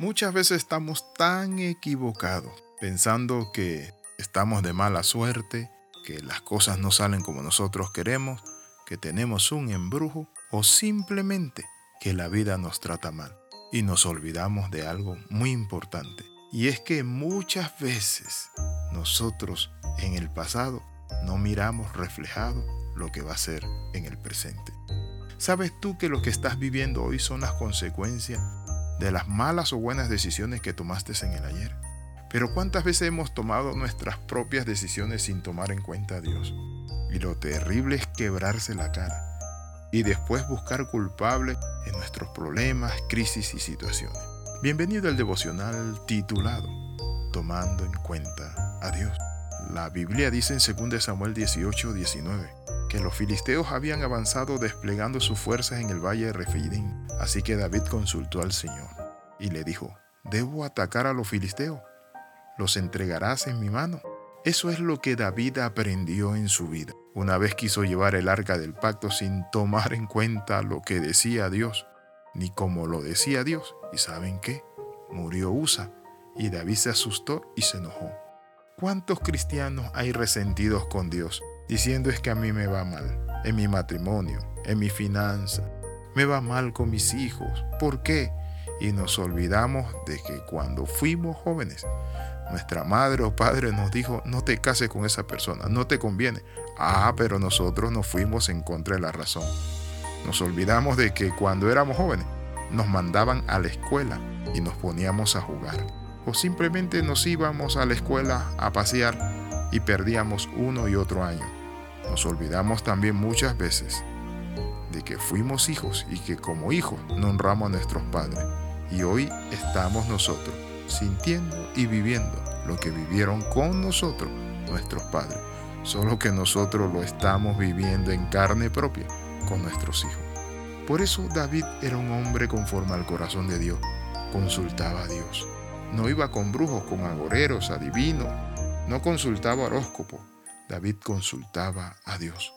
Muchas veces estamos tan equivocados, pensando que estamos de mala suerte, que las cosas no salen como nosotros queremos, que tenemos un embrujo o simplemente que la vida nos trata mal. Y nos olvidamos de algo muy importante. Y es que muchas veces nosotros en el pasado no miramos reflejado lo que va a ser en el presente. ¿Sabes tú que lo que estás viviendo hoy son las consecuencias de las malas o buenas decisiones que tomaste en el ayer. Pero ¿cuántas veces hemos tomado nuestras propias decisiones sin tomar en cuenta a Dios? Y lo terrible es quebrarse la cara y después buscar culpable en nuestros problemas, crisis y situaciones. Bienvenido al devocional titulado Tomando en cuenta a Dios. La Biblia dice en 2 Samuel 18, 19 que los filisteos habían avanzado desplegando sus fuerzas en el valle de Refidim. Así que David consultó al Señor y le dijo, ¿debo atacar a los filisteos? ¿Los entregarás en mi mano? Eso es lo que David aprendió en su vida. Una vez quiso llevar el arca del pacto sin tomar en cuenta lo que decía Dios, ni como lo decía Dios. ¿Y saben qué? Murió Usa y David se asustó y se enojó. ¿Cuántos cristianos hay resentidos con Dios diciendo es que a mí me va mal, en mi matrimonio, en mi finanza, me va mal con mis hijos. ¿Por qué? Y nos olvidamos de que cuando fuimos jóvenes, nuestra madre o padre nos dijo, no te cases con esa persona, no te conviene. Ah, pero nosotros nos fuimos en contra de la razón. Nos olvidamos de que cuando éramos jóvenes, nos mandaban a la escuela y nos poníamos a jugar. O simplemente nos íbamos a la escuela a pasear y perdíamos uno y otro año. Nos olvidamos también muchas veces de que fuimos hijos y que como hijos no honramos a nuestros padres. Y hoy estamos nosotros sintiendo y viviendo lo que vivieron con nosotros nuestros padres. Solo que nosotros lo estamos viviendo en carne propia con nuestros hijos. Por eso David era un hombre conforme al corazón de Dios. Consultaba a Dios. No iba con brujos, con agoreros, adivinos. No consultaba horóscopo, David consultaba a Dios.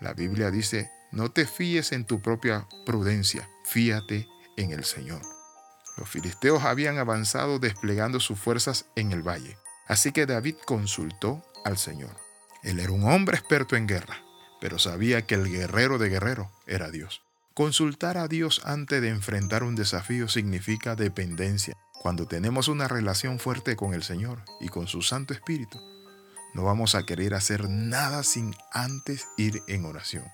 La Biblia dice, no te fíes en tu propia prudencia, fíate en el Señor. Los filisteos habían avanzado desplegando sus fuerzas en el valle, así que David consultó al Señor. Él era un hombre experto en guerra, pero sabía que el guerrero de guerrero era Dios. Consultar a Dios antes de enfrentar un desafío significa dependencia. Cuando tenemos una relación fuerte con el Señor y con su Santo Espíritu, no vamos a querer hacer nada sin antes ir en oración.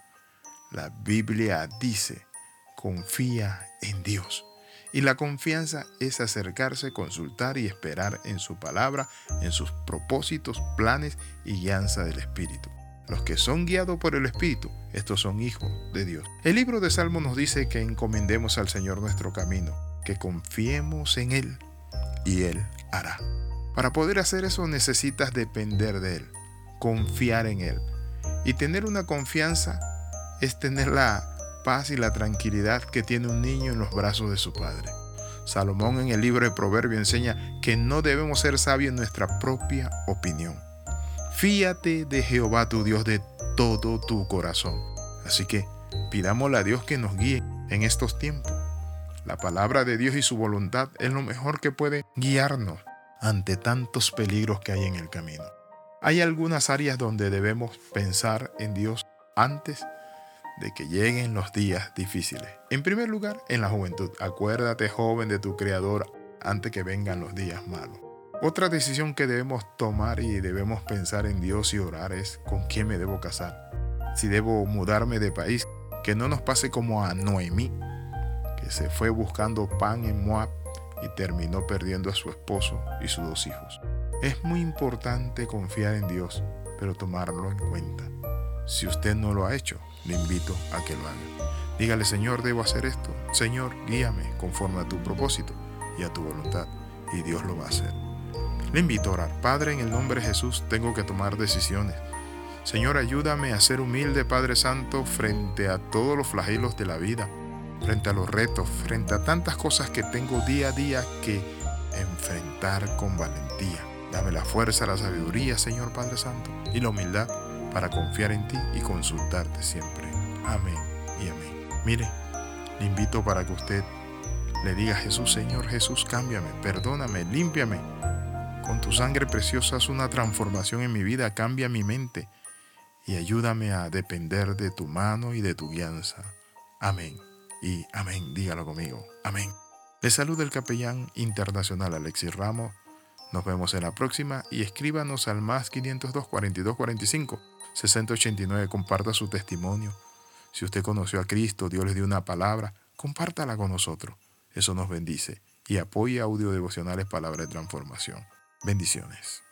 La Biblia dice, confía en Dios. Y la confianza es acercarse, consultar y esperar en su palabra, en sus propósitos, planes y guianza del Espíritu. Los que son guiados por el Espíritu, estos son hijos de Dios. El libro de Salmo nos dice que encomendemos al Señor nuestro camino, que confiemos en Él y Él hará. Para poder hacer eso necesitas depender de Él, confiar en Él. Y tener una confianza es tener la paz y la tranquilidad que tiene un niño en los brazos de su padre. Salomón en el libro de Proverbios enseña que no debemos ser sabios en nuestra propia opinión. Fíate de Jehová tu Dios de todo tu corazón. Así que pidámosle a Dios que nos guíe en estos tiempos. La palabra de Dios y su voluntad es lo mejor que puede guiarnos ante tantos peligros que hay en el camino. Hay algunas áreas donde debemos pensar en Dios antes de que lleguen los días difíciles. En primer lugar, en la juventud. Acuérdate, joven, de tu Creador antes que vengan los días malos. Otra decisión que debemos tomar y debemos pensar en Dios y orar es con quién me debo casar. Si debo mudarme de país, que no nos pase como a Noemí, que se fue buscando pan en Moab y terminó perdiendo a su esposo y sus dos hijos. Es muy importante confiar en Dios, pero tomarlo en cuenta. Si usted no lo ha hecho, le invito a que lo haga. Dígale, Señor, debo hacer esto. Señor, guíame conforme a tu propósito y a tu voluntad. Y Dios lo va a hacer. Le invito a orar. Padre, en el nombre de Jesús tengo que tomar decisiones. Señor, ayúdame a ser humilde, Padre Santo, frente a todos los flagelos de la vida frente a los retos, frente a tantas cosas que tengo día a día que enfrentar con valentía. Dame la fuerza, la sabiduría, Señor Padre Santo, y la humildad para confiar en ti y consultarte siempre. Amén y amén. Mire, le invito para que usted le diga Jesús, Señor Jesús, cámbiame, perdóname, límpiame. Con tu sangre preciosa haz una transformación en mi vida, cambia mi mente y ayúdame a depender de tu mano y de tu guianza. Amén. Y amén, dígalo conmigo. Amén. Le saluda el capellán internacional Alexis Ramos. Nos vemos en la próxima y escríbanos al más 502 42 45 6089. Comparta su testimonio. Si usted conoció a Cristo, Dios le dio una palabra, compártala con nosotros. Eso nos bendice y apoya audio devocionales Palabra de Transformación. Bendiciones.